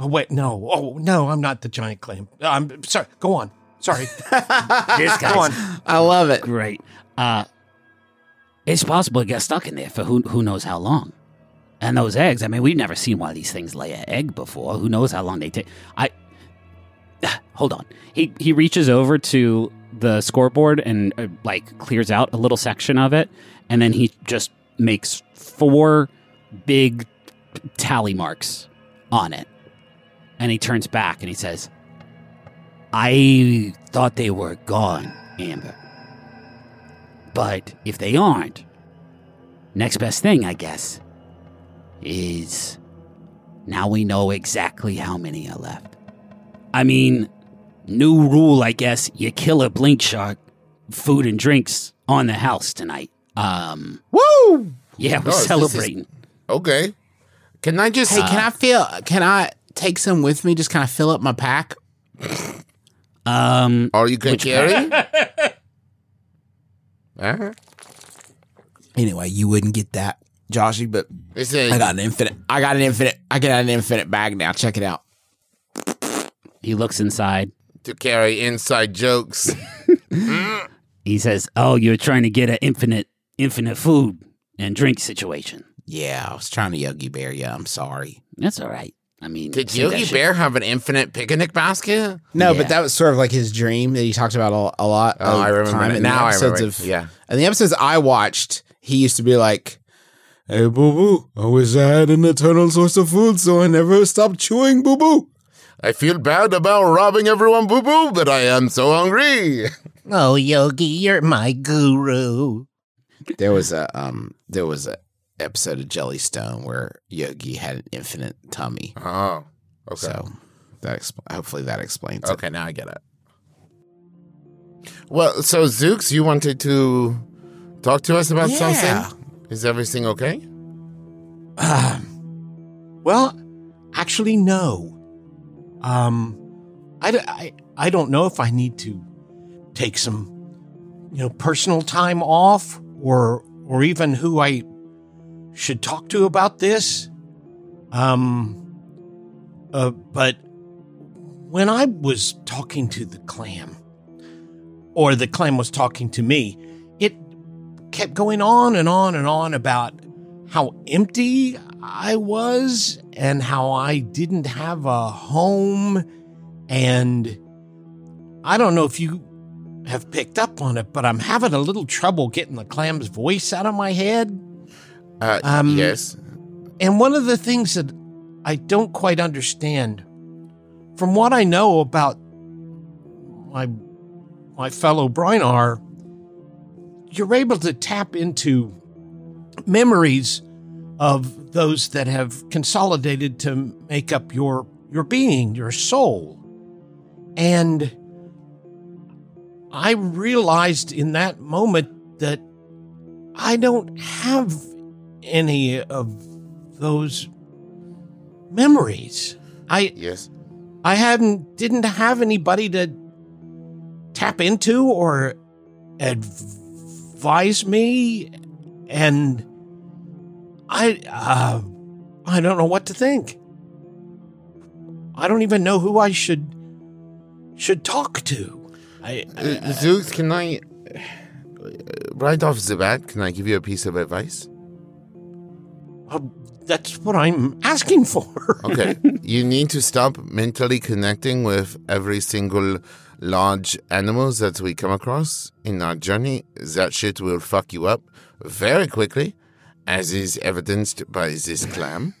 Oh wait, no. Oh no, I'm not the giant clam. I'm sorry. Go on. Sorry. this Go on. I love it. great. Uh, it's possible to get stuck in there for who who knows how long. And those eggs, I mean, we've never seen one of these things lay an egg before. Who knows how long they take? I hold on. He he reaches over to the scoreboard and uh, like clears out a little section of it, and then he just makes four big tally marks on it, and he turns back and he says, "I thought they were gone, Amber, but if they aren't, next best thing, I guess, is." Now we know exactly how many are left. I mean, new rule, I guess. You kill a blink shark, food and drinks on the house tonight. Um, Woo! yeah, we're this is- celebrating. Okay. Can I just? Hey, can I feel? Can I take some with me? Just kind of fill up my pack. Um, Or you can carry? Alright. Anyway, you wouldn't get that, Joshy, but It's a- I got an infinite. I got an infinite. I got an infinite bag now. Check it out. he looks inside. to carry inside jokes. He says, "Oh, you're trying to get an infinite, infinite food and drink situation. Yeah, I was trying to Yogi Bear you. I'm sorry. That's all right. I mean, Did Yogi Bear have an infinite picnic basket? No, Yeah. but that was sort of like his dream that he talked about a, a lot. Oh, of I remember time it. in the Now I episodes remember. Of, yeah. And the episodes I watched, he used to be like, "Hey, boo boo, I wish I had an eternal source of food, so I never stopped chewing, boo boo." I feel bad about robbing everyone, boo boo, but I am so hungry. Oh, Yogi, you're my guru. There was a um, there was a episode of Jellystone where Yogi had an infinite tummy. Oh, okay. So that expl- hopefully that explains it. Okay, now I get it. Well, so Zooks, you wanted to talk to us about Yeah. something? Is everything okay? Well, actually, no. Um, I, I, I don't know if I need to take some, you know, personal time off or, or even who I should talk to about this. Um, uh, but when I was talking to the clam, or the clam was talking to me, it kept going on and on and on about how empty I was and how I didn't have a home. And I don't know if you have picked up on it, but I'm having a little trouble getting the clam's voice out of my head. Uh, Um, yes. And one of the things that I don't quite understand, from what I know about my my fellow Brinar, you're able to tap into memories of those that have consolidated to make up your your being, your soul. And I realized in that moment that I don't have any of those memories. I Yes. I hadn't didn't have anybody to tap into or advise me and I uh I don't know what to think. I don't even know who I should should talk to. I, Uh, Zooks, can I, right off the bat, can I give you a piece of advice? Uh, that's what I'm asking for. Okay. you need to stop mentally connecting with every single large animals that we come across in our journey. That shit will fuck you up very quickly, as is evidenced by this clam.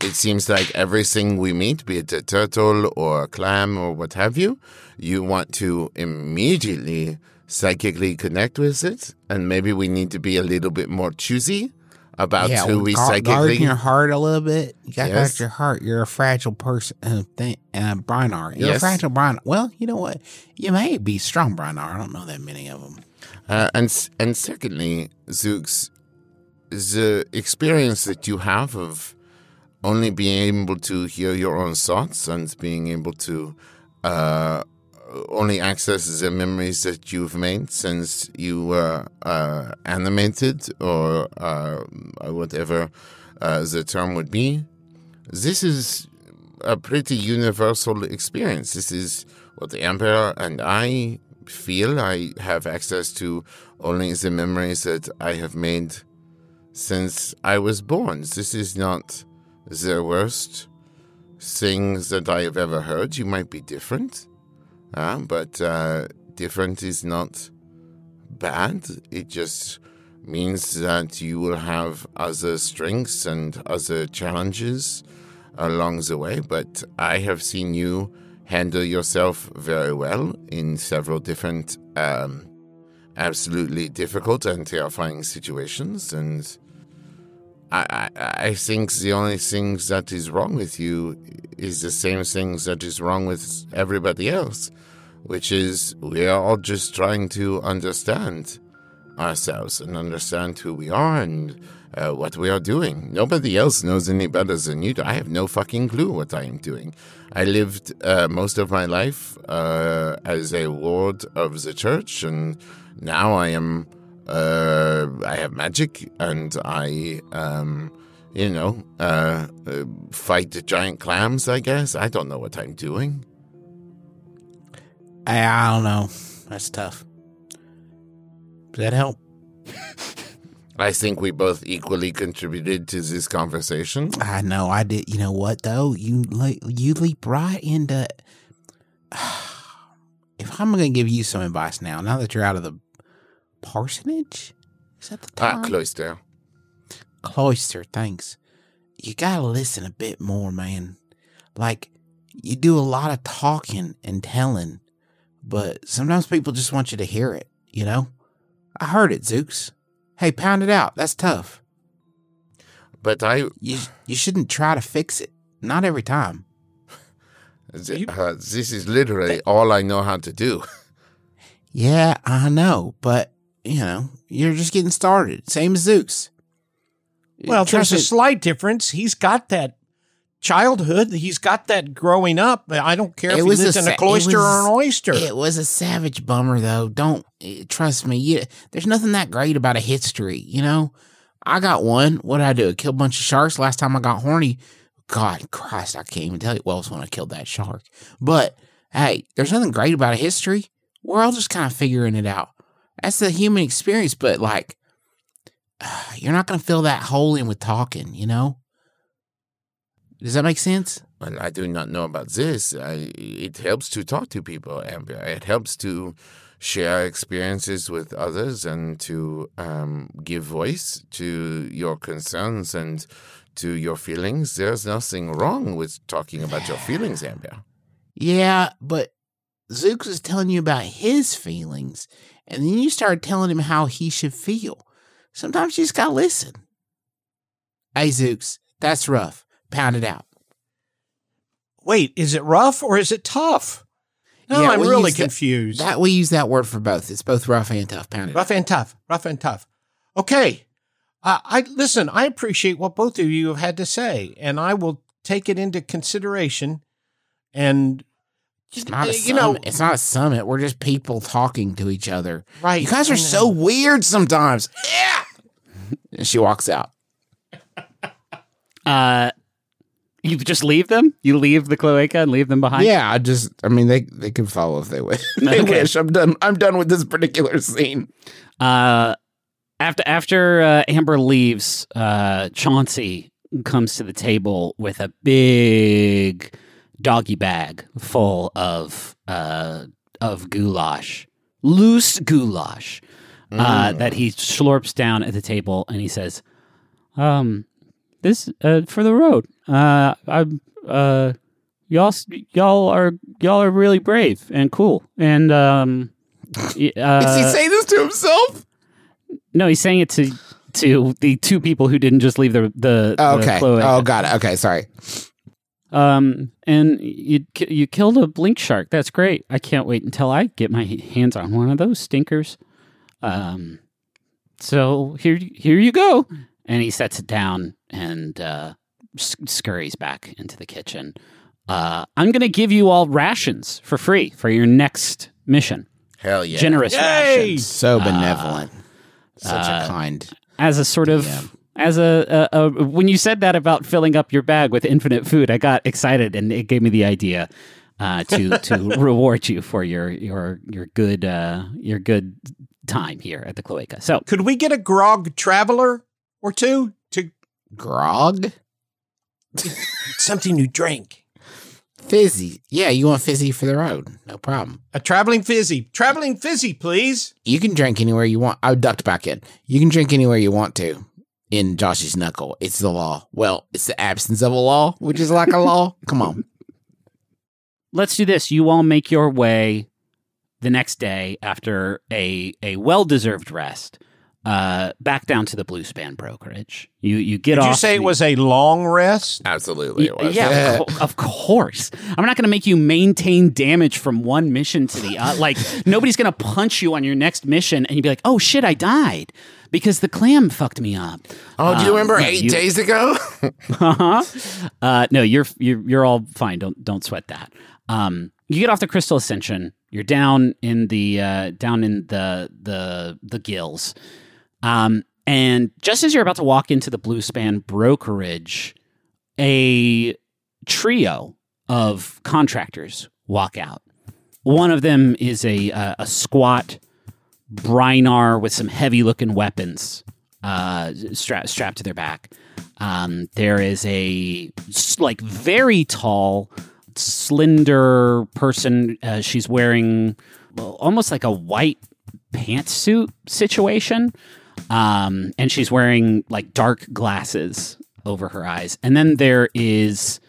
It seems like everything we meet, be it a turtle or a clam or what have you, you want to immediately psychically connect with it. And maybe we need to be a little bit more choosy about who we guard, psychically. guard your heart a little bit. You got to Yes. guard your heart. You're a fragile person. Uh, thing, uh, Brinar. You're Yes. a fragile Brinar. Well, you know what? You may be strong Brinar. I don't know that many of them. Uh, and and secondly, Zooks, the experience that you have of only being able to hear your own thoughts and being able to uh, only access the memories that you've made since you were uh, animated or uh, whatever uh, the term would be. This is a pretty universal experience. This is what the Emperor and I feel. I have access to only the memories that I have made since I was born. This is not the worst things that I have ever heard. You might be different, uh, but uh, different is not bad. It just means that you will have other strengths and other challenges along the way. But I have seen you handle yourself very well in several different, um, absolutely difficult and terrifying situations. And I, I, I think the only things that is wrong with you is the same things that is wrong with everybody else, which is we are all just trying to understand ourselves and understand who we are and uh, what we are doing. Nobody else knows any better than you do. I have no fucking clue what I am doing. I lived uh, most of my life uh, as a ward of the church, and now I am. Uh, I have magic, and I, um, you know, uh, uh, fight the giant clams. I guess I don't know what I'm doing. I, I don't know. That's tough. Does that help? I think we both equally contributed to this conversation. I know I did. You know what though? You le- you leap right into. If I'm going to give you some advice now, now that you're out of the parsonage, is that the Ah, time? cloister. cloister. Thanks. You gotta listen a bit more, man. Like you do a lot of talking and telling, but sometimes people just want you to hear it. You know. I heard it, Zooks. Hey, pound it out. That's tough. But I, You you shouldn't try to fix it. Not every time. th- uh, this is literally all I know how to do. Yeah, I know, but you know, you're just getting started. Same as Zooks. Well, Trust there's a slight difference. He's got that childhood. He's got that growing up. I don't care It if he was a lives in a cloister or an oyster. It was a savage bummer, though. Don't eh, trust me. You, there's nothing that great about a history, you know. I got one. What did I do? I killed a bunch of sharks. Last time I got horny, God Christ, I can't even tell you. Well, it was when I killed that shark. But hey, there's nothing great about a history. We're all just kind of figuring it out. That's the human experience. But like, you're not going to fill that hole in with talking, you know. Does that make sense? Well, I do not know about this. I, it helps to talk to people, and It helps to share experiences with others and to um, give voice to your concerns and to your feelings. There's nothing wrong with talking about your feelings, Amber. Yeah, but Zooks was telling you about his feelings, and then you start telling him how he should feel. Sometimes you just gotta listen. Hey, Zooks, that's rough. Pound it out. Wait, is it rough or is it tough? No, Yeah, I'm really confused. That we use that word for both. It's both rough and tough. Pound it. rough and tough. Rough and tough. Okay. Uh, I listen. I appreciate what both of you have had to say, and I will take it into consideration. And It's not a uh, summit. you know, it's not a summit. We're just people talking to each other. right? You guys are so weird sometimes. Yeah. And she walks out. Uh, you just leave them? You leave the cloaca and leave them behind? Yeah, I just. I mean, they they can follow if they wish. they Okay. wish. I'm done. I'm done with this particular scene. Uh, after after uh, Amber leaves, uh, Chauncey comes to the table with a big doggy bag full of uh, of goulash, loose goulash, uh, that he slurps down at the table, and he says, "Um, this uh, for the road. Uh, I'm uh." Y'all, y'all are y'all are really brave and cool, and um, uh, Is he saying this to himself? no, he's saying it to to the two people who didn't just leave the the, Oh, the okay. Oh, got it. Okay, sorry. Um, and you you killed a blink shark. That's great. I can't wait until I get my hands on one of those stinkers. Um, so here here you go. And he sets it down and uh, s- scurries back into the kitchen. Uh, I'm gonna give you all rations for free for your next mission. Hell yeah. Generous Yay! rations. So benevolent. Such uh, a kind. as a sort of Yeah. As a, a, a when you said that about filling up your bag with infinite food, I got excited and it gave me the idea uh, to to reward you for your your your good uh, your good time here at the cloaca. So Could we get a grog traveler or two to Grog? something to drink? Fizzy. Yeah, you want fizzy for the road. No problem. A traveling fizzy. Traveling fizzy, please. You can drink anywhere you want. I ducked back in. You can drink anywhere you want to in Josh's knuckle. It's the law. Well, it's the absence of a law, which is like a law. Come on. let's do this. You all make your way the next day after a a well deserved rest, uh, back down to the Blue Span brokerage. You you get Did off. you say it was a long rest? Absolutely, it Y- was. Yeah, of, co- of course. I'm not going to make you maintain damage from one mission to the other. Like nobody's going to punch you on your next mission, and you'd be like, "Oh shit, I died because the clam fucked me up." Oh, do you Uh, remember eight you- days ago? uh-huh. Uh, no, you're you're you're all fine. Don't don't sweat that. Um, you get off the Crystal Ascension. You're down in the uh, down in the the the gills. Um, and just as you're about to walk into the Blue Span brokerage, a trio of contractors walk out. One of them is a uh, a squat Brynar with some heavy looking weapons uh, stra- strapped to their back. Um, there is a like very tall, slender person. Uh, she's wearing almost like a white pantsuit situation. Um, and she's wearing like dark glasses over her eyes. And then there is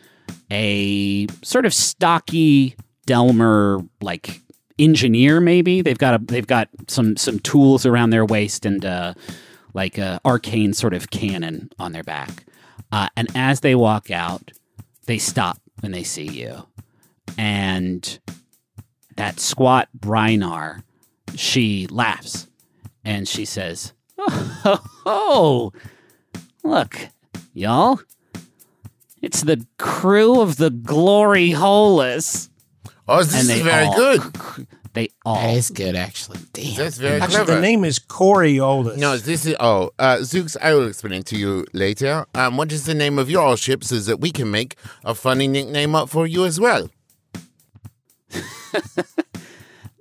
a sort of stocky Delmer like engineer maybe. They've got a they've got some some tools around their waist and uh like a arcane sort of cannon on their back. Uh, and as they walk out, they stop when they see you. And that squat Brynar, she laughs and she says, Oh, oh, look, y'all. It's the crew of the Glory Holus. Oh, this and is they very all, good. They That all is good, actually. Damn. That's very Actually, clever. the name is Coriolis. No, this is oh, uh, Zooks. I will explain it to you later. Um, what is the name of your ship so that we can make a funny nickname up for you as well?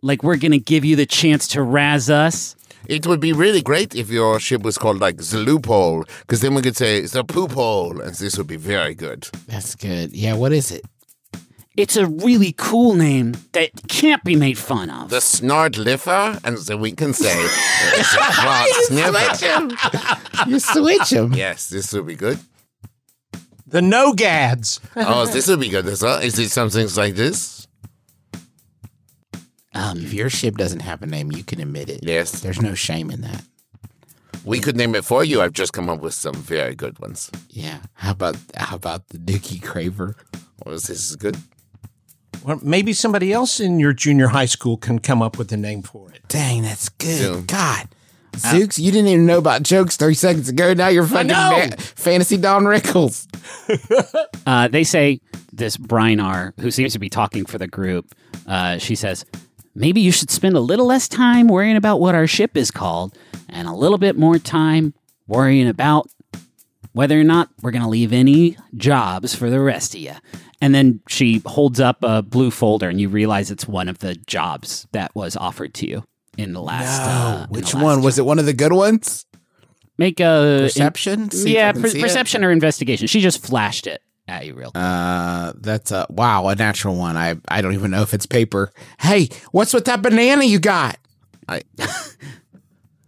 like we're gonna give you the chance to razz us. It would be really great if your ship was called like the loophole, because then we could say it's a poop hole, and this would be very good. That's good. Yeah, what is it? It's a really cool name that can't be made fun of. The snort liffer, and then we can say the fart sniffer. You switch them. Yes, this would be good. The no gads. Oh, this would be good as well. Is it something like this? um, If your ship doesn't have a name, you can admit it. Yes. There's no shame in that. We could name it for you. I've just come up with some very good ones. Yeah. How about how about the Dookie Craver? Well, this is good. Well, maybe somebody else in your junior high school can come up with a name for it. Dang, that's good. Soon. God. Zooks, you didn't even know about jokes 30 seconds ago. Now you're fucking ma- fantasy Don Rickles. uh, they say this Brynar, who seems to be talking for the group, uh, she says, maybe you should spend a little less time worrying about what our ship is called and a little bit more time worrying about whether or not we're going to leave any jobs for the rest of you. And then she holds up a blue folder, and you realize it's one of the jobs that was offered to you in the last. uh, Which the last one? Was it one of the good ones? Make a Perception? See yeah, per- see it. perception or investigation. She just flashed it at you real. quick. Uh, that's a wow, a natural one. I I don't even know if it's paper. Hey, what's with that banana you got? I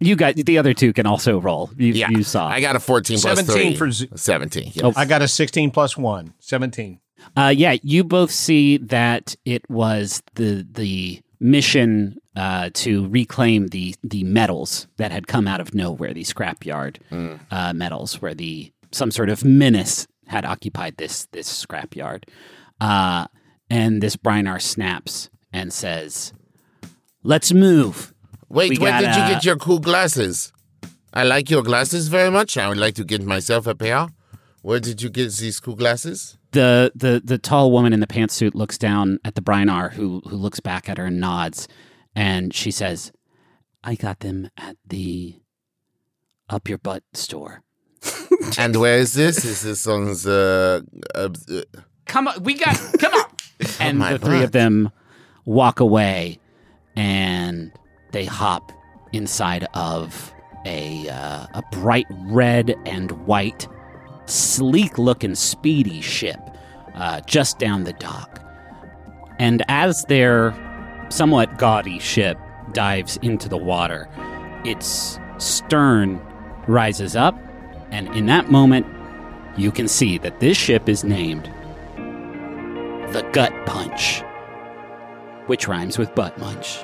You got the other two can also roll. You, yeah. you saw. I got a fourteen plus 17 three. for Z- seventeen. Yeah. Oh. I got a 16 plus 1, 17. Uh, yeah, you both see that it was the the mission uh, to reclaim the the metals that had come out of nowhere, the scrapyard uh, metals, where the some sort of menace had occupied this this scrapyard. Uh, and this Brynar snaps and says, "Let's move." Wait, We where did you gotta- get your cool glasses? I like your glasses very much. I would like to get myself a pair. Where did you get these cool glasses? the the the tall woman in the pantsuit looks down at the Brynar, who who looks back at her and nods, and she says, "I got them at the up your butt store." and where is this? Is this on the? Uh, uh, Come on, we got come on. and my the three butt. of them walk away, and they hop inside of a uh, a bright red and white, sleek looking, speedy ship uh, just down the dock. And as their somewhat gaudy ship dives into the water, its stern rises up, and in that moment, you can see that this ship is named the Gut Punch, which rhymes with butt munch.